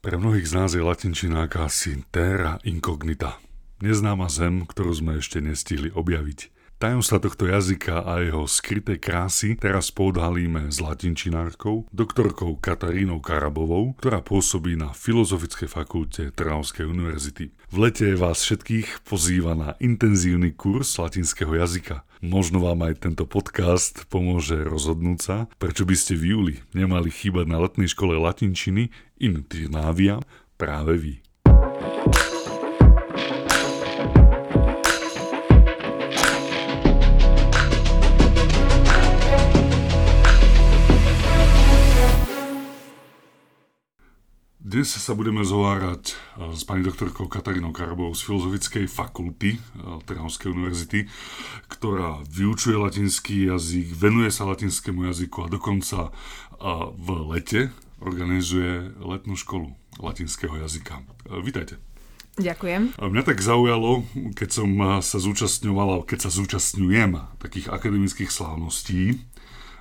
Pre mnohých z nás je latinčina akási terra incognita. Neznáma zem, ktorú sme ešte nestihli objaviť. Tajomstva tohto jazyka a jeho skryté krásy teraz podhalíme s latinčinárkou, doktorkou Katarínou Karabovou, ktorá pôsobí na Filozofickej fakulte Trnavskej univerzity. V lete vás všetkých pozýva na intenzívny kurz latinského jazyka. Možno vám aj tento podcast pomôže rozhodnúť sa, prečo by ste v júli nemali chýbať na letnej škole latinčiny Inutrinavia práve vy. Dnes sa budeme zhovárať eh, s pani doktorkou Katarínou Karabovou z Filozofickej fakulty eh, Trnavskej univerzity, ktorá vyučuje latinský jazyk, venuje sa latinskému jazyku a dokonca eh, v lete organizuje letnú školu latinského jazyka. Vítajte. Ďakujem. Mňa tak zaujalo, keď som sa zúčastňovala, keď sa zúčastňujem takých akademických slávností,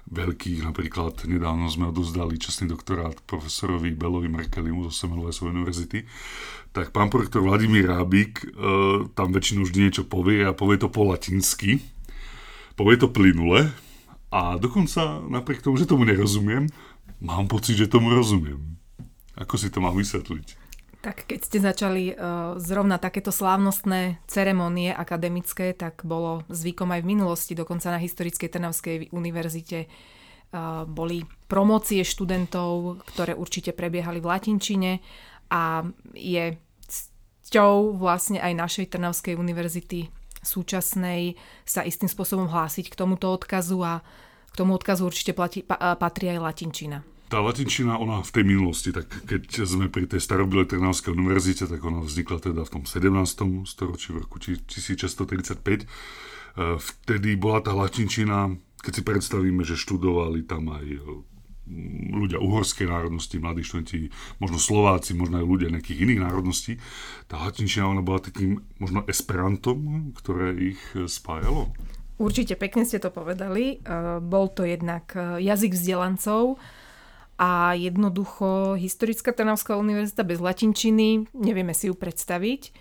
veľkých. Napríklad nedávno sme odozdali čestný doktorát profesorovi Belovi Merkelimu zo Semmelweisovej univerzity. Tak pán profesor Vladimír Rábik e, tam väčšinou vždy niečo povie a povie to po latinsky. Povie to plynule a dokonca napriek tomu, že tomu nerozumiem, mám pocit, že tomu rozumiem. Ako si to mám vysvetliť? Tak keď ste začali uh, zrovna takéto slávnostné ceremonie akademické, tak bolo zvykom aj v minulosti, dokonca na Historickej Trnavskej univerzite uh, boli promócie študentov, ktoré určite prebiehali v latinčine a je cťou vlastne aj našej Trnavskej univerzity súčasnej sa istým spôsobom hlásiť k tomuto odkazu a k tomu odkazu určite platí, pa, patrí aj latinčina. Tá latinčina, ona v tej minulosti, tak keď sme pri tej starobilej Trnavskej univerzite, tak ona vznikla teda v tom 17. storočí, v roku 1635. E, vtedy bola tá latinčina, keď si predstavíme, že študovali tam aj e, ľudia uhorskej národnosti, mladí študenti, možno Slováci, možno aj ľudia nejakých iných národností. Tá latinčina ona bola takým možno esperantom, ktoré ich spájalo. Určite pekne ste to povedali. E, bol to jednak jazyk vzdelancov, a jednoducho historická Trnavská univerzita bez latinčiny, nevieme si ju predstaviť.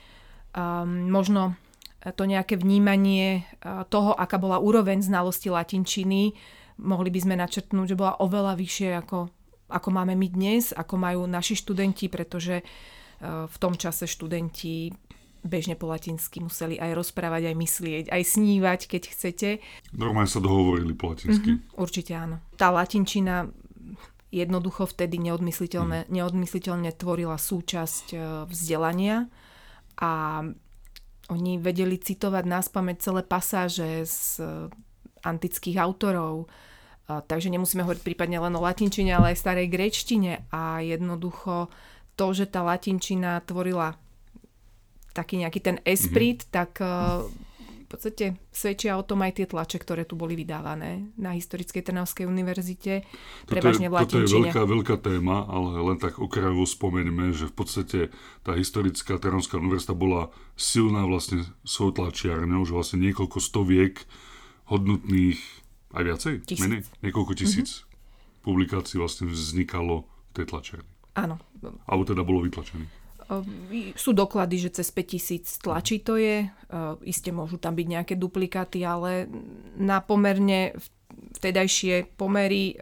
Um, možno to nejaké vnímanie toho, aká bola úroveň znalosti latinčiny, mohli by sme načrtnúť, že bola oveľa vyššie ako, ako máme my dnes, ako majú naši študenti, pretože uh, v tom čase študenti bežne po latinsky museli aj rozprávať, aj myslieť, aj snívať, keď chcete. Normálne sa dohovorili po latinsky. Mm-hmm, určite áno. Tá latinčina jednoducho vtedy neodmysliteľne, mm. neodmysliteľne tvorila súčasť e, vzdelania a oni vedeli citovať nás pamäť celé pasáže z e, antických autorov, takže nemusíme hovoriť prípadne len o latinčine, ale aj starej grečtine a jednoducho to, že tá latinčina tvorila taký nejaký ten esprit, mm-hmm. tak e, v podstate svedčia o tom aj tie tlače, ktoré tu boli vydávané na Historickej Trnavskej univerzite, prevažne v Toto je veľká, veľká téma, ale len tak okrajovo spomeňme, že v podstate tá Historická Trnavská univerzita bola silná vlastne svojou tlačiarňou, že vlastne niekoľko stoviek hodnotných, aj viacej? Tisíc. Menej? Niekoľko tisíc mm-hmm. publikácií vlastne vznikalo v tej tlačiarni. Áno. Alebo teda bolo vytlačených. Sú doklady, že cez 5000 tlačí to je. Isté môžu tam byť nejaké duplikáty, ale na pomerne vtedajšie pomery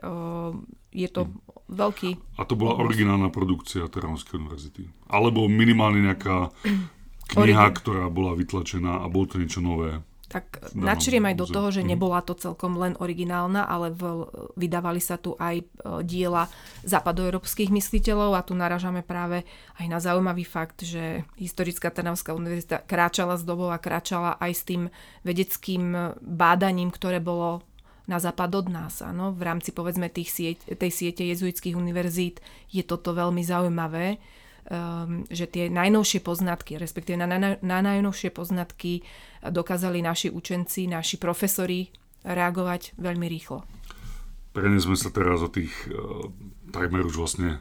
je to veľký... A to bola originálna produkcia Trnavskej univerzity? Alebo minimálne nejaká kniha, Origin. ktorá bola vytlačená a bolo to niečo nové? Tak načriem aj do toho, že nebola to celkom len originálna, ale v, vydávali sa tu aj e, diela západoeurópskych mysliteľov a tu naražame práve aj na zaujímavý fakt, že historická Trnavská univerzita kráčala s dobou a kráčala aj s tým vedeckým bádaním, ktoré bolo na západ od nás. Áno? V rámci povedzme tých sieť, tej siete jezuitských univerzít je toto veľmi zaujímavé že tie najnovšie poznatky, respektíve na, na, na najnovšie poznatky dokázali naši učenci, naši profesori reagovať veľmi rýchlo. Prenesme sa teraz o tých uh, takmer už vlastne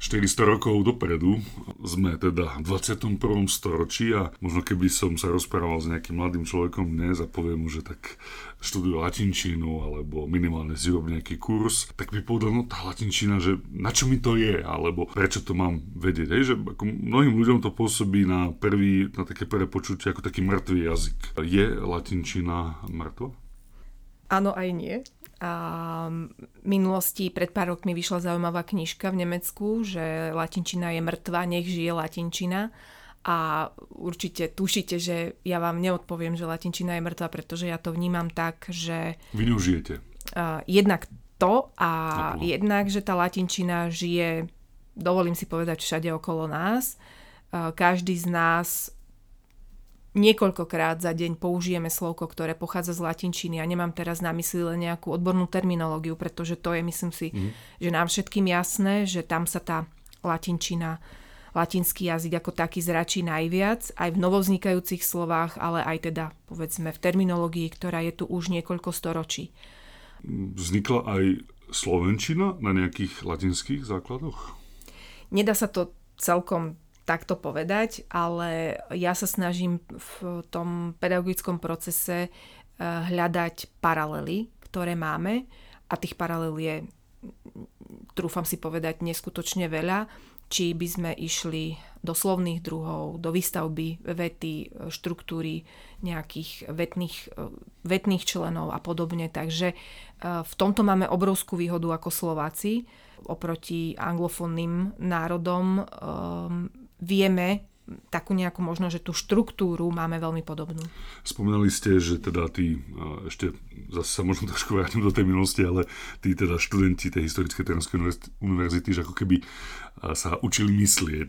400 rokov dopredu. Sme teda v 21. storočí a možno keby som sa rozprával s nejakým mladým človekom dnes a poviem mu, že tak študuje latinčinu alebo minimálne si rob nejaký kurz, tak by povedal, no tá latinčina, že na čo mi to je, alebo prečo to mám vedieť. Hej, že ako mnohým ľuďom to pôsobí na, prvý, na také prvé počutie ako taký mŕtvý jazyk. Je latinčina mŕtva? Áno aj nie. V minulosti pred pár rokmi vyšla zaujímavá knižka v Nemecku, že latinčina je mŕtva, nech žije latinčina. A určite tušíte, že ja vám neodpoviem, že latinčina je mŕtva, pretože ja to vnímam tak, že... Vy. Uh, jednak to a no. jednak, že tá latinčina žije, dovolím si povedať, všade okolo nás. Každý z nás niekoľkokrát za deň použijeme slovko, ktoré pochádza z latinčiny a nemám teraz na mysli len nejakú odbornú terminológiu, pretože to je, myslím si, mm. že nám všetkým jasné, že tam sa tá latinčina, latinský jazyk ako taký zračí najviac, aj v novovznikajúcich slovách, ale aj teda povedzme v terminológii, ktorá je tu už niekoľko storočí. Vznikla aj slovenčina na nejakých latinských základoch? Nedá sa to celkom takto povedať, ale ja sa snažím v tom pedagogickom procese eh, hľadať paralely, ktoré máme a tých paralel je, trúfam si povedať, neskutočne veľa. Či by sme išli do slovných druhov, do výstavby vety, štruktúry nejakých vetných, eh, vetných členov a podobne. Takže eh, v tomto máme obrovskú výhodu ako Slováci oproti anglofónnym národom vieme takú nejakú možno, že tú štruktúru máme veľmi podobnú. Spomínali ste, že teda tí, ešte zase sa možno trošku vrátim do tej minulosti, ale tí teda študenti tej historickej Ternskej univerzity, že ako keby sa učili myslieť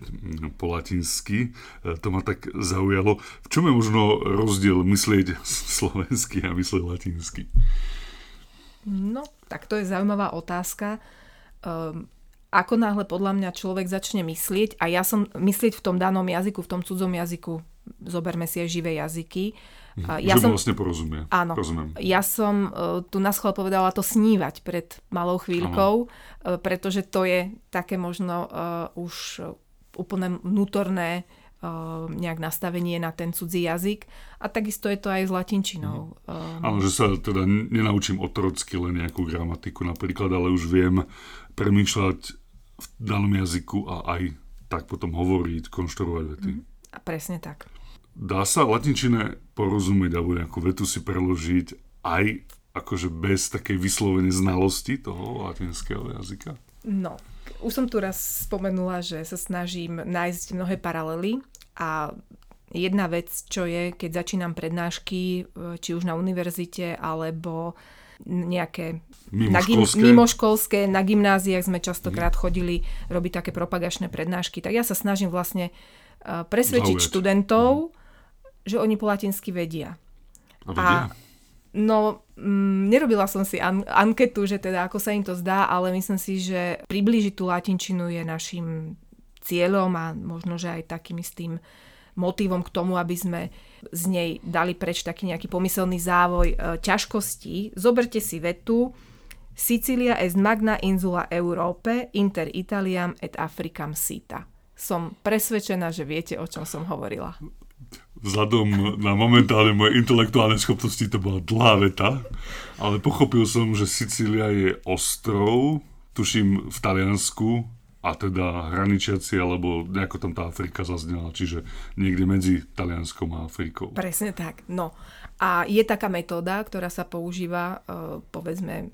po latinsky. E, to ma tak zaujalo. V čom je možno rozdiel myslieť slovensky a myslieť latinsky? No, tak to je zaujímavá otázka. Um, ako náhle podľa mňa človek začne myslieť, a ja som myslieť v tom danom jazyku, v tom cudzom jazyku, zoberme si aj živé jazyky. Mhm. Ja že som, vlastne porozumie. Áno. Rozumiem. Ja som uh, tu na schvál povedala to snívať pred malou chvíľkou, uh, pretože to je také možno uh, už úplne vnútorné nejak nastavenie na ten cudzí jazyk. A takisto je to aj s latinčinou. Mm. Um, Áno, že sa teda nenaučím otrocky len nejakú gramatiku napríklad, ale už viem premýšľať v danom jazyku a aj tak potom hovoriť, konštruovať vety. Mm, a presne tak. Dá sa latinčine porozumieť alebo nejakú vetu si preložiť aj akože bez takej vyslovenej znalosti toho latinského jazyka? No, už som tu raz spomenula, že sa snažím nájsť mnohé paralely a jedna vec, čo je, keď začínam prednášky, či už na univerzite alebo nejaké mimoškolské. Na, mimoškolské, na gymnáziách sme častokrát chodili robiť také propagačné prednášky, tak ja sa snažím vlastne uh, presvedčiť Zaujať. študentov, mm. že oni po latinsky vedia. A vedia? A, no, mm, nerobila som si an- anketu, že teda ako sa im to zdá, ale myslím si, že priblížiť tú latinčinu je našim cieľom a možno, že aj takým istým motivom k tomu, aby sme z nej dali preč taký nejaký pomyselný závoj e, ťažkostí. Zoberte si vetu Sicilia est magna insula Európe, inter Italiam et Africam sita. Som presvedčená, že viete, o čom som hovorila. Vzhľadom na momentálne moje intelektuálne schopnosti to bola dlhá veta, ale pochopil som, že Sicília je ostrov, tuším v Taliansku, a teda hraničiaci, alebo nejako tam tá Afrika zaznela, čiže niekde medzi Talianskom a Afrikou. Presne tak. No a je taká metóda, ktorá sa používa e, povedzme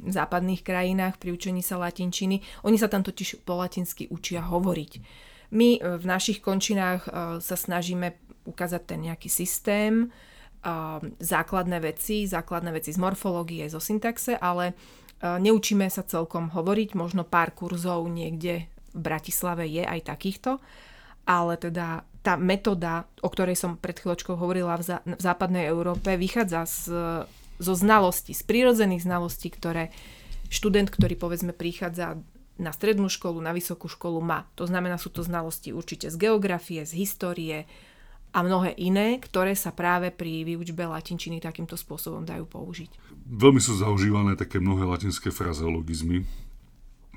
v západných krajinách pri učení sa latinčiny. Oni sa tam totiž po latinsky učia hovoriť. My e, v našich končinách e, sa snažíme ukázať ten nejaký systém, základné veci, základné veci z morfológie, zo syntaxe, ale Neučíme sa celkom hovoriť, možno pár kurzov niekde v Bratislave je aj takýchto, ale teda tá metóda, o ktorej som pred chvíľočkou hovorila v, zá, v západnej Európe, vychádza z, zo znalostí, z prírodzených znalostí, ktoré študent, ktorý povedzme prichádza na strednú školu, na vysokú školu má. To znamená, sú to znalosti určite z geografie, z histórie, a mnohé iné, ktoré sa práve pri výučbe latinčiny takýmto spôsobom dajú použiť. Veľmi sú zaužívané také mnohé latinské frazeologizmy.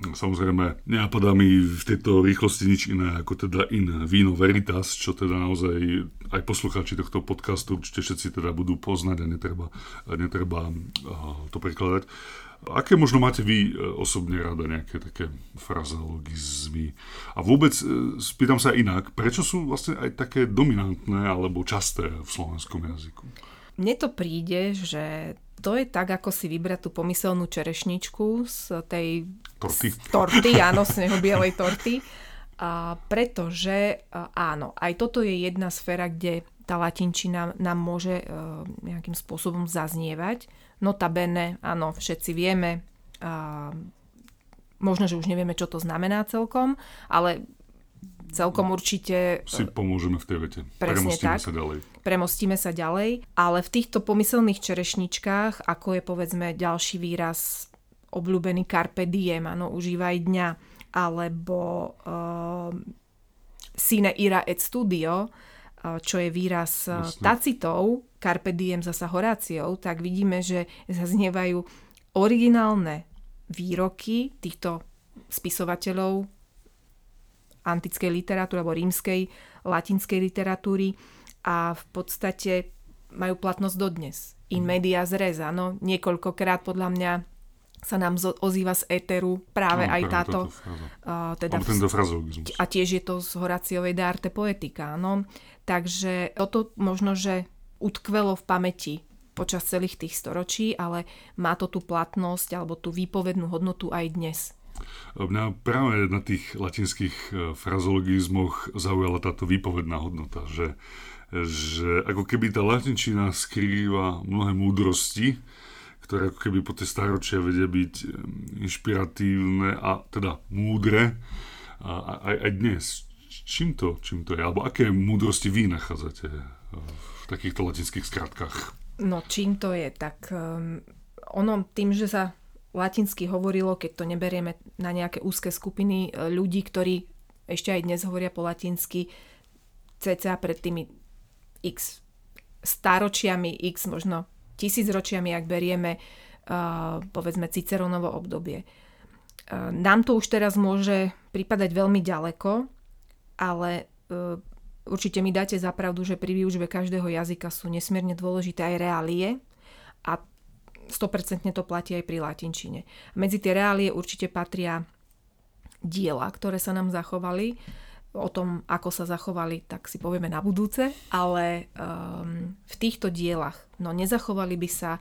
Samozrejme, nenapadá mi v tejto rýchlosti nič iné ako teda in víno veritas, čo teda naozaj aj poslucháči tohto podcastu určite všetci teda budú poznať a netreba, netreba to prekladať. Aké možno máte vy e, osobne rada nejaké také frazeologizmy? A vôbec e, spýtam sa inak, prečo sú vlastne aj také dominantné alebo časté v slovenskom jazyku? Mne to príde, že to je tak, ako si vybrať tú pomyselnú čerešničku z tej torty, z torty áno, z neho bielej torty. A pretože áno, aj toto je jedna sféra, kde tá latinčina nám môže uh, nejakým spôsobom zaznievať. Notabene, áno, všetci vieme, uh, možno, že už nevieme, čo to znamená celkom, ale celkom určite... Si pomôžeme v tej vete. Presne Premostíme tak. sa ďalej. Premostíme sa ďalej, ale v týchto pomyselných čerešničkách, ako je povedzme ďalší výraz obľúbený carpe diem, áno, užívaj dňa, alebo uh, sine ira et studio, uh, čo je výraz uh, tacitov, carpe diem zasa Horáciou, tak vidíme, že zaznievajú originálne výroky týchto spisovateľov antickej literatúry alebo rímskej, latinskej literatúry a v podstate majú platnosť dodnes. In mhm. media res, áno, niekoľkokrát podľa mňa sa nám ozýva z éteru práve no, aj práve táto. Uh, teda a tiež je to z Horaciovej Darte poetika. No. Takže toto možno, že utkvelo v pamäti počas celých tých storočí, ale má to tú platnosť alebo tú výpovednú hodnotu aj dnes. Mňa práve na tých latinských e, frazologizmoch zaujala táto výpovedná hodnota, že, že ako keby tá latinčina skrýva mnohé múdrosti, ktoré ako keby po tie staročia vedia byť inšpiratívne a teda múdre a, aj, aj dnes. Čím to, čím to je? Alebo aké múdrosti vy nachádzate e, v takýchto latinských skratkách? No čím to je? Tak um, ono tým, že sa latinsky hovorilo, keď to neberieme na nejaké úzke skupiny e, ľudí, ktorí ešte aj dnes hovoria po latinsky, cca pred tými x staročiami, x možno tisícročiami, ak berieme uh, povedzme Ciceronovo obdobie. Uh, nám to už teraz môže pripadať veľmi ďaleko, ale uh, určite mi dáte zapravdu, že pri výučbe každého jazyka sú nesmierne dôležité aj reálie a 100% to platí aj pri latinčine. Medzi tie reálie určite patria diela, ktoré sa nám zachovali. O tom, ako sa zachovali, tak si povieme na budúce, ale um, v týchto dielach no nezachovali by sa,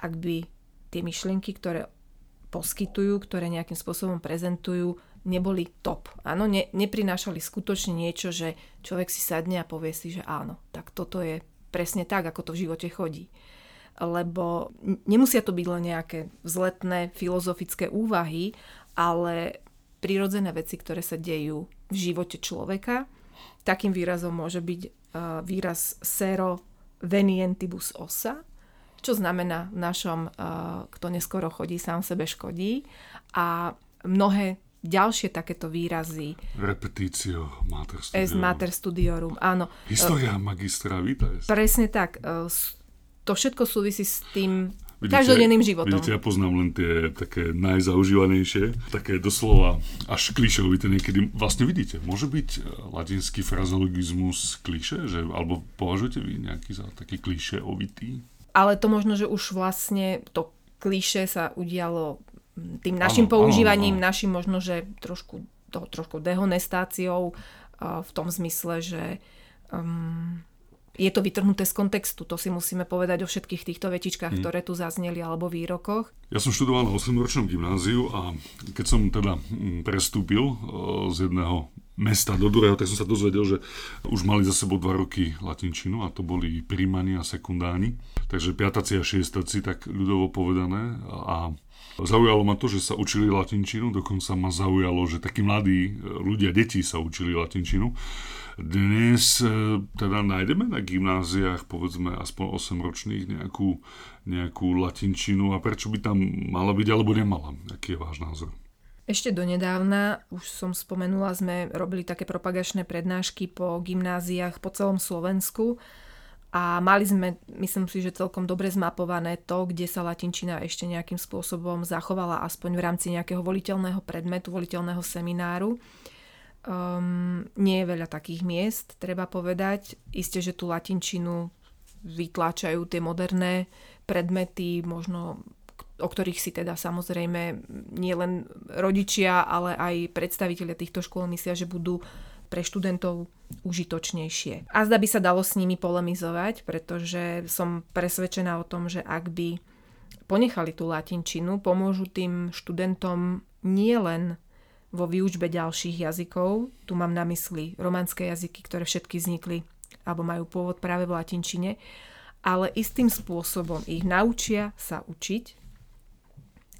ak by tie myšlienky, ktoré poskytujú, ktoré nejakým spôsobom prezentujú, neboli top. Áno, ne, neprinášali skutočne niečo, že človek si sadne a povie si, že áno, tak toto je presne tak, ako to v živote chodí lebo nemusia to byť len nejaké vzletné filozofické úvahy, ale prirodzené veci, ktoré sa dejú v živote človeka. Takým výrazom môže byť uh, výraz sero venientibus ossa, čo znamená v našom, uh, kto neskoro chodí, sám sebe škodí. A mnohé ďalšie takéto výrazy. Repetitio mater studiorum. Es mater studiorum, áno. História magistra vita. Presne tak. Uh, to všetko súvisí s tým Vidíte, každodenným životom. Vidíte, ja poznám len tie také najzaužívanejšie, také doslova až klišovité niekedy. Vlastne vidíte, môže byť e, latinský frazologizmus kliše, že, alebo považujete vy nejaký za taký klišeovitý? Ale to možno, že už vlastne to kliše sa udialo tým našim ano, používaním, ano, ano. našim možno, že trošku, to, trošku dehonestáciou uh, v tom zmysle, že um, je to vytrhnuté z kontextu. To si musíme povedať o všetkých týchto vetičkách, mm. ktoré tu zazneli, alebo výrokoch. Ja som študoval na 8-ročnom gymnáziu a keď som teda mm, prestúpil e, z jedného mesta do druhého, tak som sa dozvedel, že už mali za sebou dva roky latinčinu a to boli príjmani a sekundáni. Takže piataci a šiestaci, tak ľudovo povedané. A Zaujalo ma to, že sa učili latinčinu, dokonca ma zaujalo, že takí mladí ľudia, deti sa učili latinčinu. Dnes e, teda nájdeme na gymnáziách povedzme aspoň 8 ročných nejakú, nejakú latinčinu a prečo by tam mala byť alebo nemala? Aký je váš názor? Ešte donedávna, už som spomenula, sme robili také propagačné prednášky po gymnáziách po celom Slovensku a mali sme, myslím si, že celkom dobre zmapované to, kde sa latinčina ešte nejakým spôsobom zachovala, aspoň v rámci nejakého voliteľného predmetu, voliteľného semináru. Um, nie je veľa takých miest, treba povedať. Isté, že tú latinčinu vytláčajú tie moderné predmety, možno o ktorých si teda samozrejme nielen rodičia, ale aj predstavitelia týchto škôl myslia, že budú pre študentov užitočnejšie. A zda by sa dalo s nimi polemizovať, pretože som presvedčená o tom, že ak by ponechali tú latinčinu, pomôžu tým študentom nielen vo výučbe ďalších jazykov, tu mám na mysli románske jazyky, ktoré všetky vznikli alebo majú pôvod práve v latinčine, ale istým spôsobom ich naučia sa učiť,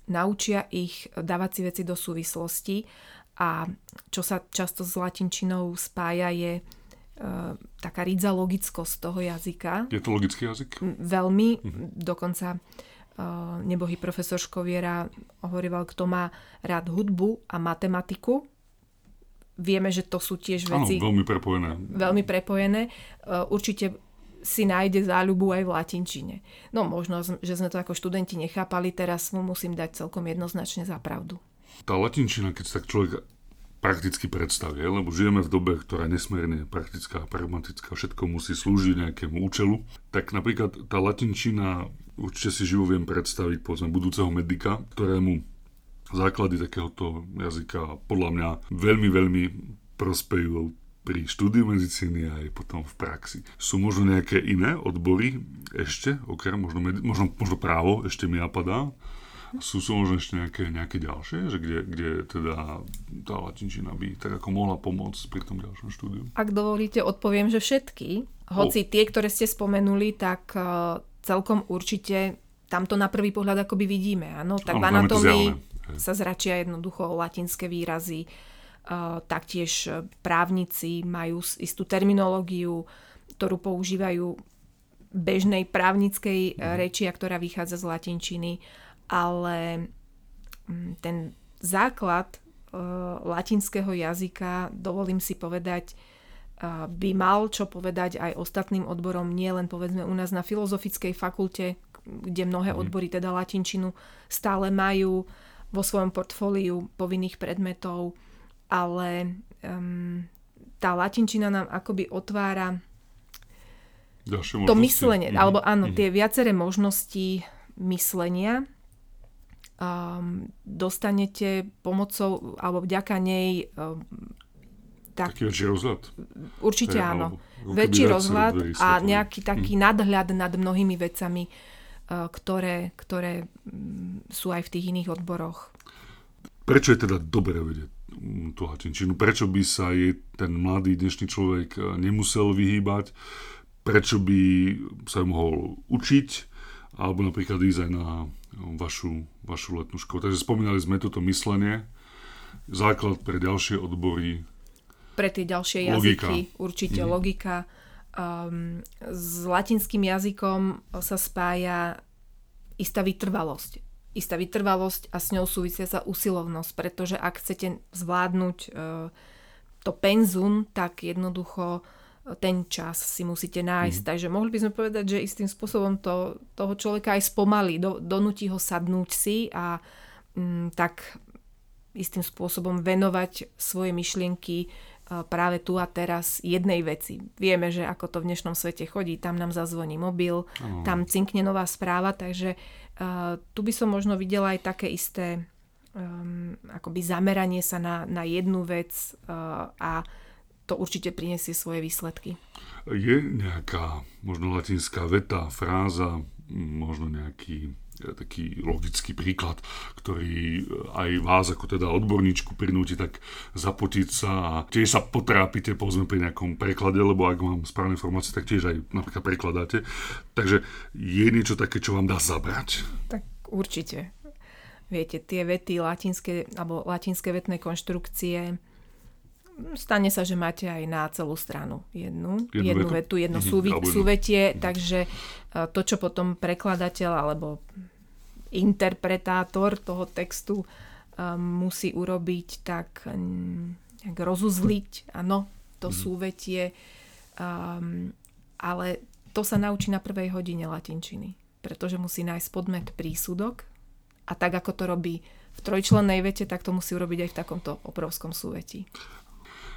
naučia ich dávať si veci do súvislosti a čo sa často s latinčinou spája je uh, taká rídza logickosť toho jazyka. Je to logický jazyk? Veľmi, mhm. dokonca uh, nebohý profesor Škoviera hovoril, kto má rád hudbu a matematiku, vieme, že to sú tiež veci... Áno, veľmi prepojené. Veľmi prepojené. Uh, určite si nájde záľubu aj v latinčine. No možno, že sme to ako študenti nechápali, teraz mu musím dať celkom jednoznačne za pravdu tá latinčina, keď sa tak človek prakticky predstavie, lebo žijeme v dobe, ktorá je nesmierne praktická, pragmatická, všetko musí slúžiť nejakému účelu, tak napríklad tá latinčina, určite si živo viem predstaviť, povedzme, budúceho medika, ktorému základy takéhoto jazyka podľa mňa veľmi, veľmi prospejú pri štúdiu medicíny aj potom v praxi. Sú možno nejaké iné odbory ešte, okrem možno, možno, možno právo ešte mi napadá, sú, sú možno ešte nejaké, nejaké ďalšie, že kde, kde teda tá latinčina by tak ako mohla pomôcť pri tom ďalšom štúdiu? Ak dovolíte, odpoviem, že všetky. Hoci oh. tie, ktoré ste spomenuli, tak uh, celkom určite tamto na prvý pohľad akoby vidíme. Áno, tak ano, v anatómii sa zračia jednoducho latinské výrazy. Uh, taktiež právnici majú istú terminológiu, ktorú používajú bežnej právnickej mm. reči a ktorá vychádza z latinčiny ale mm, ten základ uh, latinského jazyka, dovolím si povedať, uh, by mal čo povedať aj ostatným odborom, nie len povedzme u nás na filozofickej fakulte, kde mnohé mm. odbory teda latinčinu stále majú vo svojom portfóliu povinných predmetov, ale um, tá latinčina nám akoby otvára to myslenie, mm. alebo áno, mm. tie viaceré možnosti myslenia um, dostanete pomocou alebo vďaka nej um, tak, taký väčší rozhľad. Určite Hej, áno. Väčší rozhľad a nejaký taký hm. nadhľad nad mnohými vecami, uh, ktoré, ktoré um, sú aj v tých iných odboroch. Prečo je teda dobre vedieť tú latinčinu? Prečo by sa jej ten mladý dnešný človek uh, nemusel vyhýbať? Prečo by sa mohol učiť? Alebo napríklad ísť aj na vašu, vašu letnú školu. Takže spomínali sme toto myslenie, základ pre ďalšie odbory. Pre tie ďalšie logika. jazyky, určite mm. logika. Um, s latinským jazykom sa spája istá vytrvalosť. Istá vytrvalosť a s ňou súvisia sa usilovnosť, pretože ak chcete zvládnuť uh, to penzum, tak jednoducho ten čas si musíte nájsť. Mm. Takže mohli by sme povedať, že istým spôsobom to, toho človeka aj spomalí, do, donúti ho sadnúť si a mm, tak istým spôsobom venovať svoje myšlienky práve tu a teraz jednej veci. Vieme, že ako to v dnešnom svete chodí, tam nám zazvoní mobil, mm. tam cinkne nová správa, takže uh, tu by som možno videla aj také isté um, akoby zameranie sa na, na jednu vec uh, a to určite prinesie svoje výsledky. Je nejaká možno latinská veta, fráza, možno nejaký e, taký logický príklad, ktorý e, aj vás ako teda odborníčku prinúti tak zapotiť sa a tiež sa potrápite povedzme pri nejakom preklade, lebo ak mám správne informácie, tak tiež aj napríklad prekladáte. Takže je niečo také, čo vám dá zabrať? Tak určite. Viete, tie vety latinské, alebo latinské vetné konštrukcie stane sa, že máte aj na celú stranu jednu, jednu, jednu vetu, jedno mm-hmm. súvi, súvetie, mm-hmm. takže e, to, čo potom prekladateľ alebo interpretátor toho textu um, musí urobiť, tak um, rozuzliť, áno, to mm-hmm. súvetie, um, ale to sa naučí na prvej hodine latinčiny, pretože musí nájsť podmet prísudok a tak ako to robí v trojčlennej vete, tak to musí urobiť aj v takomto obrovskom súvetí.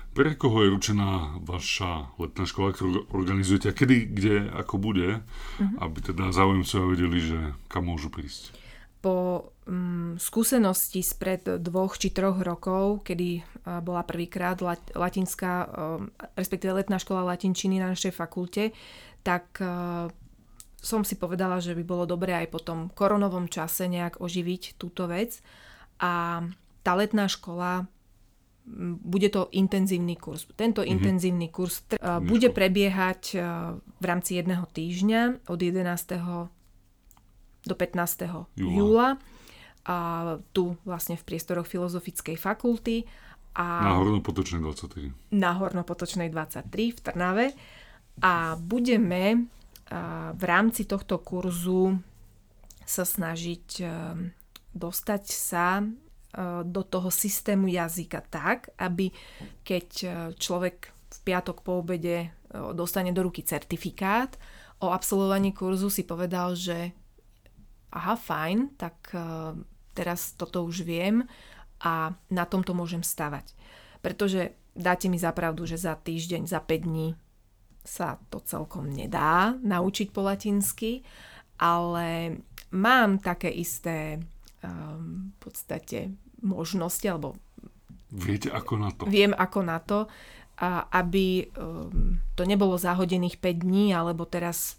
Pre koho je ručená vaša letná škola, ktorú organizujete a kedy, kde, ako bude, uh-huh. aby teda záujemcovia vedeli, že kam môžu prísť? Po um, skúsenosti spred dvoch či troch rokov, kedy uh, bola prvýkrát lat, latinská, um, respektíve letná škola latinčiny na našej fakulte, tak uh, som si povedala, že by bolo dobré aj po tom koronovom čase nejak oživiť túto vec. A tá letná škola bude to intenzívny kurz. Tento mm-hmm. intenzívny kurz uh, bude prebiehať uh, v rámci jedného týždňa od 11. do 15. júla. júla a tu vlastne v priestoroch Filozofickej fakulty. A na Hornopotočnej 23. Na Hornopotočnej 23 v Trnave. A budeme uh, v rámci tohto kurzu sa snažiť uh, dostať sa E, do toho systému jazyka tak, aby keď e, človek v piatok po obede e, dostane do ruky certifikát o absolvovaní kurzu, si povedal, že aha, fajn, tak teraz toto už viem a na tomto môžem stavať. Pretože dáte mi zapravdu, že za týždeň, za 5 dní sa to celkom nedá naučiť po latinsky, ale mám také isté um, v podstate možnosti, alebo Viete ako na to? Viem ako na to, a aby um, to nebolo zahodených 5 dní, alebo teraz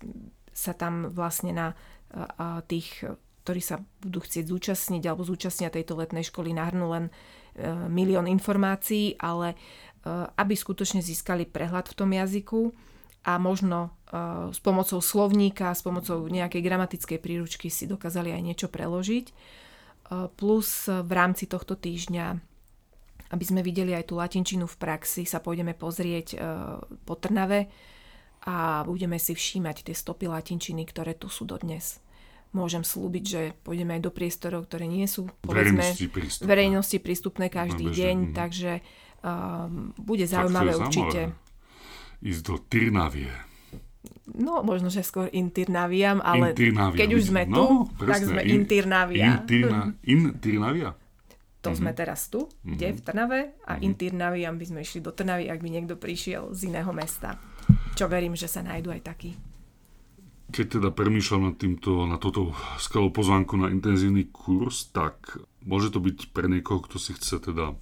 sa tam vlastne na a tých, ktorí sa budú chcieť zúčastniť alebo zúčastnia tejto letnej školy nahrnú len uh, milión informácií, ale uh, aby skutočne získali prehľad v tom jazyku a možno uh, s pomocou slovníka, s pomocou nejakej gramatickej príručky si dokázali aj niečo preložiť plus v rámci tohto týždňa, aby sme videli aj tú latinčinu v praxi, sa pôjdeme pozrieť e, po Trnave a budeme si všímať tie stopy latinčiny, ktoré tu sú dodnes. Môžem slúbiť, že pôjdeme aj do priestorov, ktoré nie sú povedzme, verejnosti, prístupné. verejnosti prístupné každý Bežne. deň, mm. takže um, bude zaujímavé určite. Ísť do Tyrnavie No, možno, že skôr Intirnaviam, ale Intirnavia. keď už sme no, tu, presne, tak sme in, Intirnavia. Intirna, Intirnavia? To mm-hmm. sme teraz tu, mm-hmm. kde v Trnave a mm-hmm. Intirnaviam by sme išli do Trnavy, ak by niekto prišiel z iného mesta. Čo verím, že sa nájdú aj takí. Keď teda premýšľam nad týmto, na toto skvelú pozvánku na intenzívny kurz, tak môže to byť pre niekoho, kto si chce teda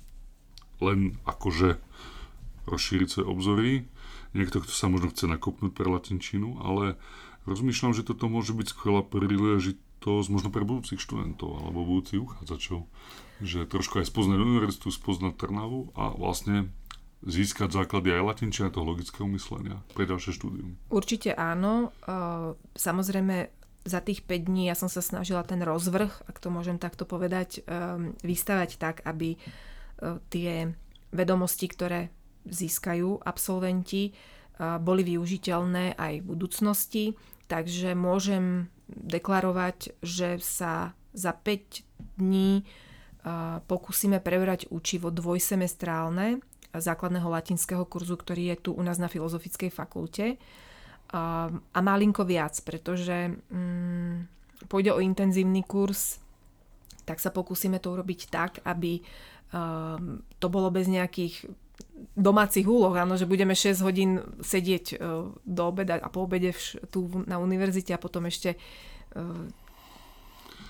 len akože rozšíriť svoje obzory, niekto, kto sa možno chce nakopnúť pre latinčinu, ale rozmýšľam, že toto môže byť skvelá príležitosť možno pre budúcich študentov alebo budúcich uchádzačov, že trošku aj spoznať univerzitu, spoznať Trnavu a vlastne získať základy aj latinčina toho logického myslenia pre ďalšie štúdium. Určite áno. Samozrejme, za tých 5 dní ja som sa snažila ten rozvrh, ak to môžem takto povedať, vystavať tak, aby tie vedomosti, ktoré získajú absolventi, boli využiteľné aj v budúcnosti, takže môžem deklarovať, že sa za 5 dní pokúsime prebrať učivo dvojsemestrálne základného latinského kurzu, ktorý je tu u nás na Filozofickej fakulte. A malinko viac, pretože mm, pôjde o intenzívny kurz, tak sa pokúsime to urobiť tak, aby to bolo bez nejakých domácich úloh, áno, že budeme 6 hodín sedieť uh, do obeda a po obede vš- tu na univerzite a potom ešte uh,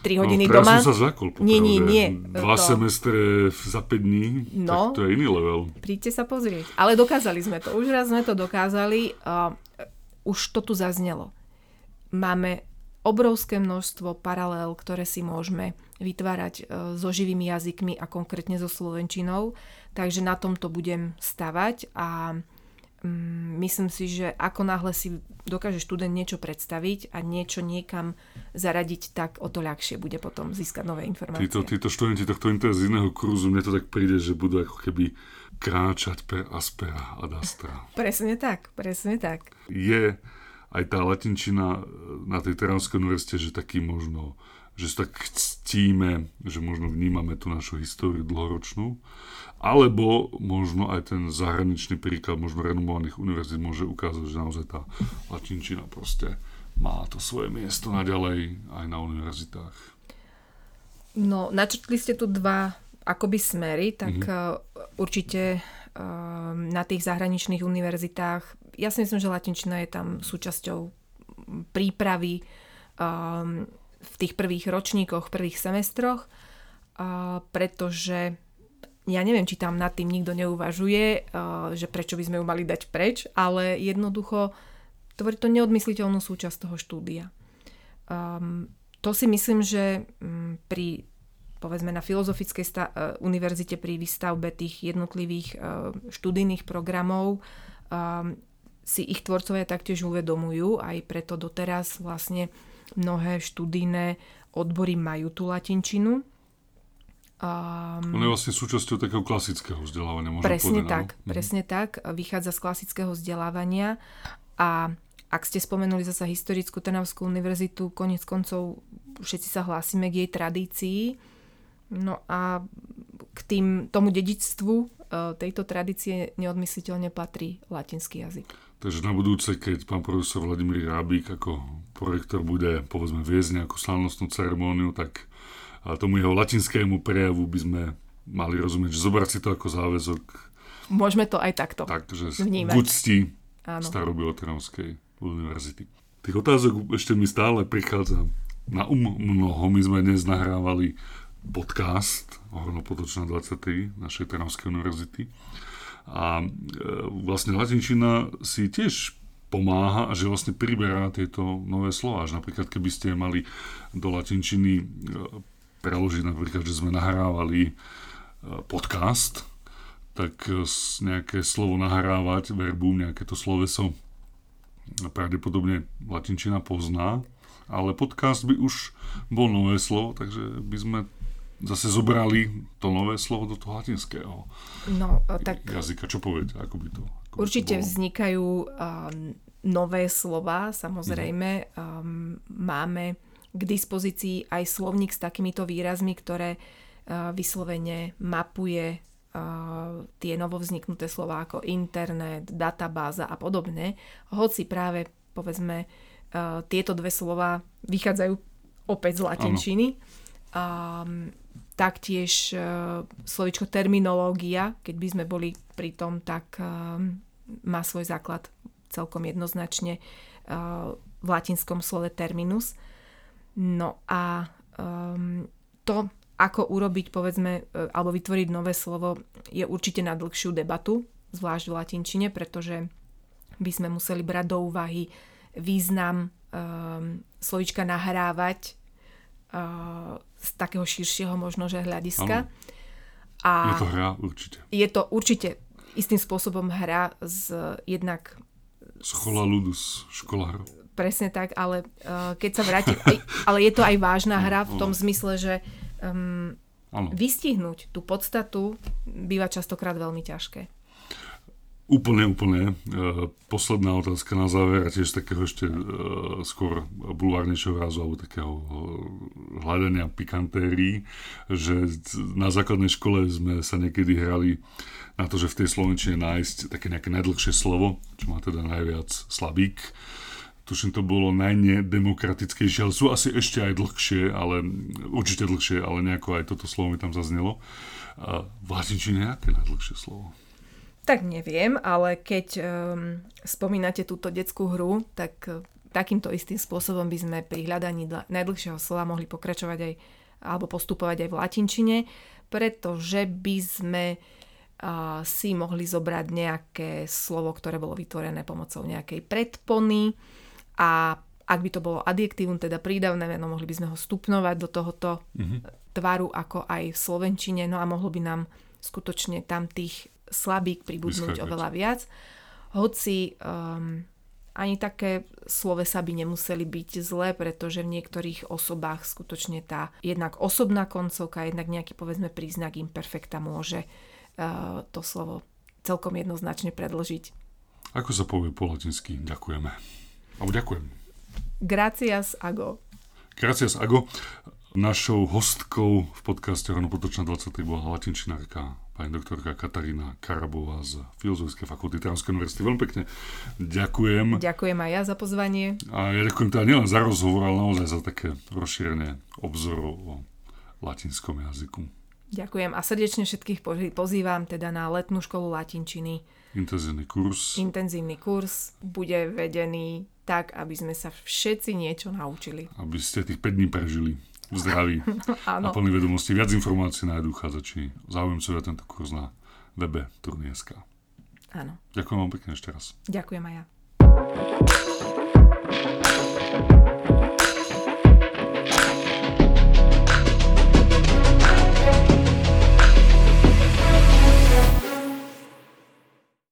3 hodiny no, doma. som sa zakol, nie, nie, nie. Dva to... semestre za 5 dní, no, tak to je iný level. Príďte sa pozrieť. Ale dokázali sme to. Už raz sme to dokázali. Uh, už to tu zaznelo. Máme obrovské množstvo paralel, ktoré si môžeme vytvárať e, so živými jazykmi a konkrétne so slovenčinou. Takže na tomto budem stavať a mm, myslím si, že ako náhle si dokáže študent niečo predstaviť a niečo niekam zaradiť, tak o to ľahšie bude potom získať nové informácie. Títo, títo študenti tohto intenzívneho kurzu, mne to tak príde, že budú ako keby kráčať per aspera ad astra. Presne tak, presne tak. Je aj tá latinčina na tej Trnavskej univerzite, že taký možno že sa tak ctíme, že možno vnímame tú našu históriu dlhoročnú, alebo možno aj ten zahraničný príklad možno renomovaných univerzít môže ukázať, že naozaj tá latinčina proste má to svoje miesto naďalej aj na univerzitách. No, načrtli ste tu dva akoby smery, tak mm-hmm. určite um, na tých zahraničných univerzitách, ja si myslím, že latinčina je tam súčasťou prípravy um, v tých prvých ročníkoch, prvých semestroch, uh, pretože ja neviem, či tam nad tým nikto neuvažuje, uh, že prečo by sme ju mali dať preč, ale jednoducho tvorí to neodmysliteľnú súčasť toho štúdia. Um, to si myslím, že um, pri povedzme na Filozofickej sta- uh, univerzite pri výstavbe tých jednotlivých uh, študijných programov um, si ich tvorcovia taktiež uvedomujú, aj preto doteraz vlastne mnohé študijné odbory majú tú latinčinu, Um, On je vlastne súčasťou takého klasického vzdelávania, môžem Presne povedať, tak, no? presne tak. Vychádza z klasického vzdelávania a ak ste spomenuli zasa historickú Trnavskú univerzitu, konec koncov všetci sa hlásime k jej tradícii. No a k tým, tomu dedičstvu e, tejto tradície neodmysliteľne patrí latinský jazyk. Takže na budúce, keď pán profesor Vladimír Rábik ako projektor bude povedzme viesť nejakú slavnostnú ceremóniu, tak tomu jeho latinskému prejavu by sme mali rozumieť, že zobrať si to ako záväzok. Môžeme to aj takto Takže vnímať. k úcti Starobilotrnovskej univerzity. Tých otázok ešte mi stále prichádza na um mnoho. My sme dnes nahrávali podcast Hornopotočná 23 našej Trnavskej univerzity. A e, vlastne latinčina si tiež pomáha a že vlastne priberá tieto nové slova. Až napríklad, keby ste mali do latinčiny e, preložiť napríklad, že sme nahrávali e, podcast, tak nejaké slovo nahrávať, verbum, nejaké to sloveso pravdepodobne latinčina pozná, ale podcast by už bol nové slovo, takže by sme zase zobrali to nové slovo do toho latinského no, tak jazyka. Čo poviete? Ako by to, ako určite by to vznikajú um, nové slova, samozrejme. Um, máme k dispozícii aj slovník s takýmito výrazmi, ktoré uh, vyslovene mapuje uh, tie novovzniknuté slova ako internet, databáza a podobne. Hoci práve, povedzme, uh, tieto dve slova vychádzajú opäť z latinčiny. Um, taktiež uh, slovičko terminológia, keď by sme boli pri tom, tak uh, má svoj základ celkom jednoznačne uh, v latinskom slove terminus. No a um, to, ako urobiť, povedzme, e, alebo vytvoriť nové slovo, je určite na dlhšiu debatu, zvlášť v latinčine, pretože by sme museli brať do úvahy význam um, slovička nahrávať uh, z takého širšieho možno, že hľadiska. A je to hra určite. Je to určite istým spôsobom hra z jednak... Schola ludus, škola hra presne tak, ale uh, keď sa vrátim, aj, ale je to aj vážna hra v tom zmysle, že um, vystihnúť tú podstatu býva častokrát veľmi ťažké. Úplne, úplne. E, posledná otázka na záver a tiež takého ešte e, skôr bulvárnejšieho rázu alebo takého e, hľadania pikantérií, že na základnej škole sme sa niekedy hrali na to, že v tej slovenčine nájsť také nejaké najdlhšie slovo, čo má teda najviac slabík tuším to bolo najnedemokratickejšie, ale sú asi ešte aj dlhšie, ale určite dlhšie, ale nejako aj toto slovo mi tam zaznelo. A v latinčine nejaké najdlhšie slovo? Tak neviem, ale keď um, spomínate túto detskú hru, tak uh, takýmto istým spôsobom by sme pri hľadaní najdlhšieho slova mohli pokračovať aj alebo postupovať aj v latinčine, pretože by sme uh, si mohli zobrať nejaké slovo, ktoré bolo vytvorené pomocou nejakej predpony, a ak by to bolo adjektívum, teda prídavné meno, mohli by sme ho stupnovať do tohoto mm-hmm. tvaru ako aj v slovenčine, no a mohlo by nám skutočne tam tých slabík pribudnúť oveľa viac. Hoci um, ani také slovesa by nemuseli byť zlé, pretože v niektorých osobách skutočne tá jednak osobná koncovka, jednak nejaký povedzme príznak imperfekta môže uh, to slovo celkom jednoznačne predložiť. Ako sa povie po latinsky? Ďakujeme. Alebo ďakujem. Gracias, Ago. Gracias, Ago. Našou hostkou v podcaste Rovno Potočná 23 bola latinčinárka pani doktorka Katarína Karabová z Filozofickej fakulty Trávskej univerzity. Veľmi pekne ďakujem. Ďakujem aj ja za pozvanie. A ja ďakujem teda nielen za rozhovor, ale naozaj za také rozšírenie obzorov o latinskom jazyku. Ďakujem a srdečne všetkých pozývam teda na letnú školu latinčiny. Intenzívny kurz. Intenzívny kurz bude vedený tak, aby sme sa všetci niečo naučili. Aby ste tých 5 dní prežili zdraví a plný vedomosti. Viac informácií nájdú uchádzači, záujemcovia tento kurz na webe turnieska. Áno. Ďakujem vám pekne ešte raz. Ďakujem aj ja.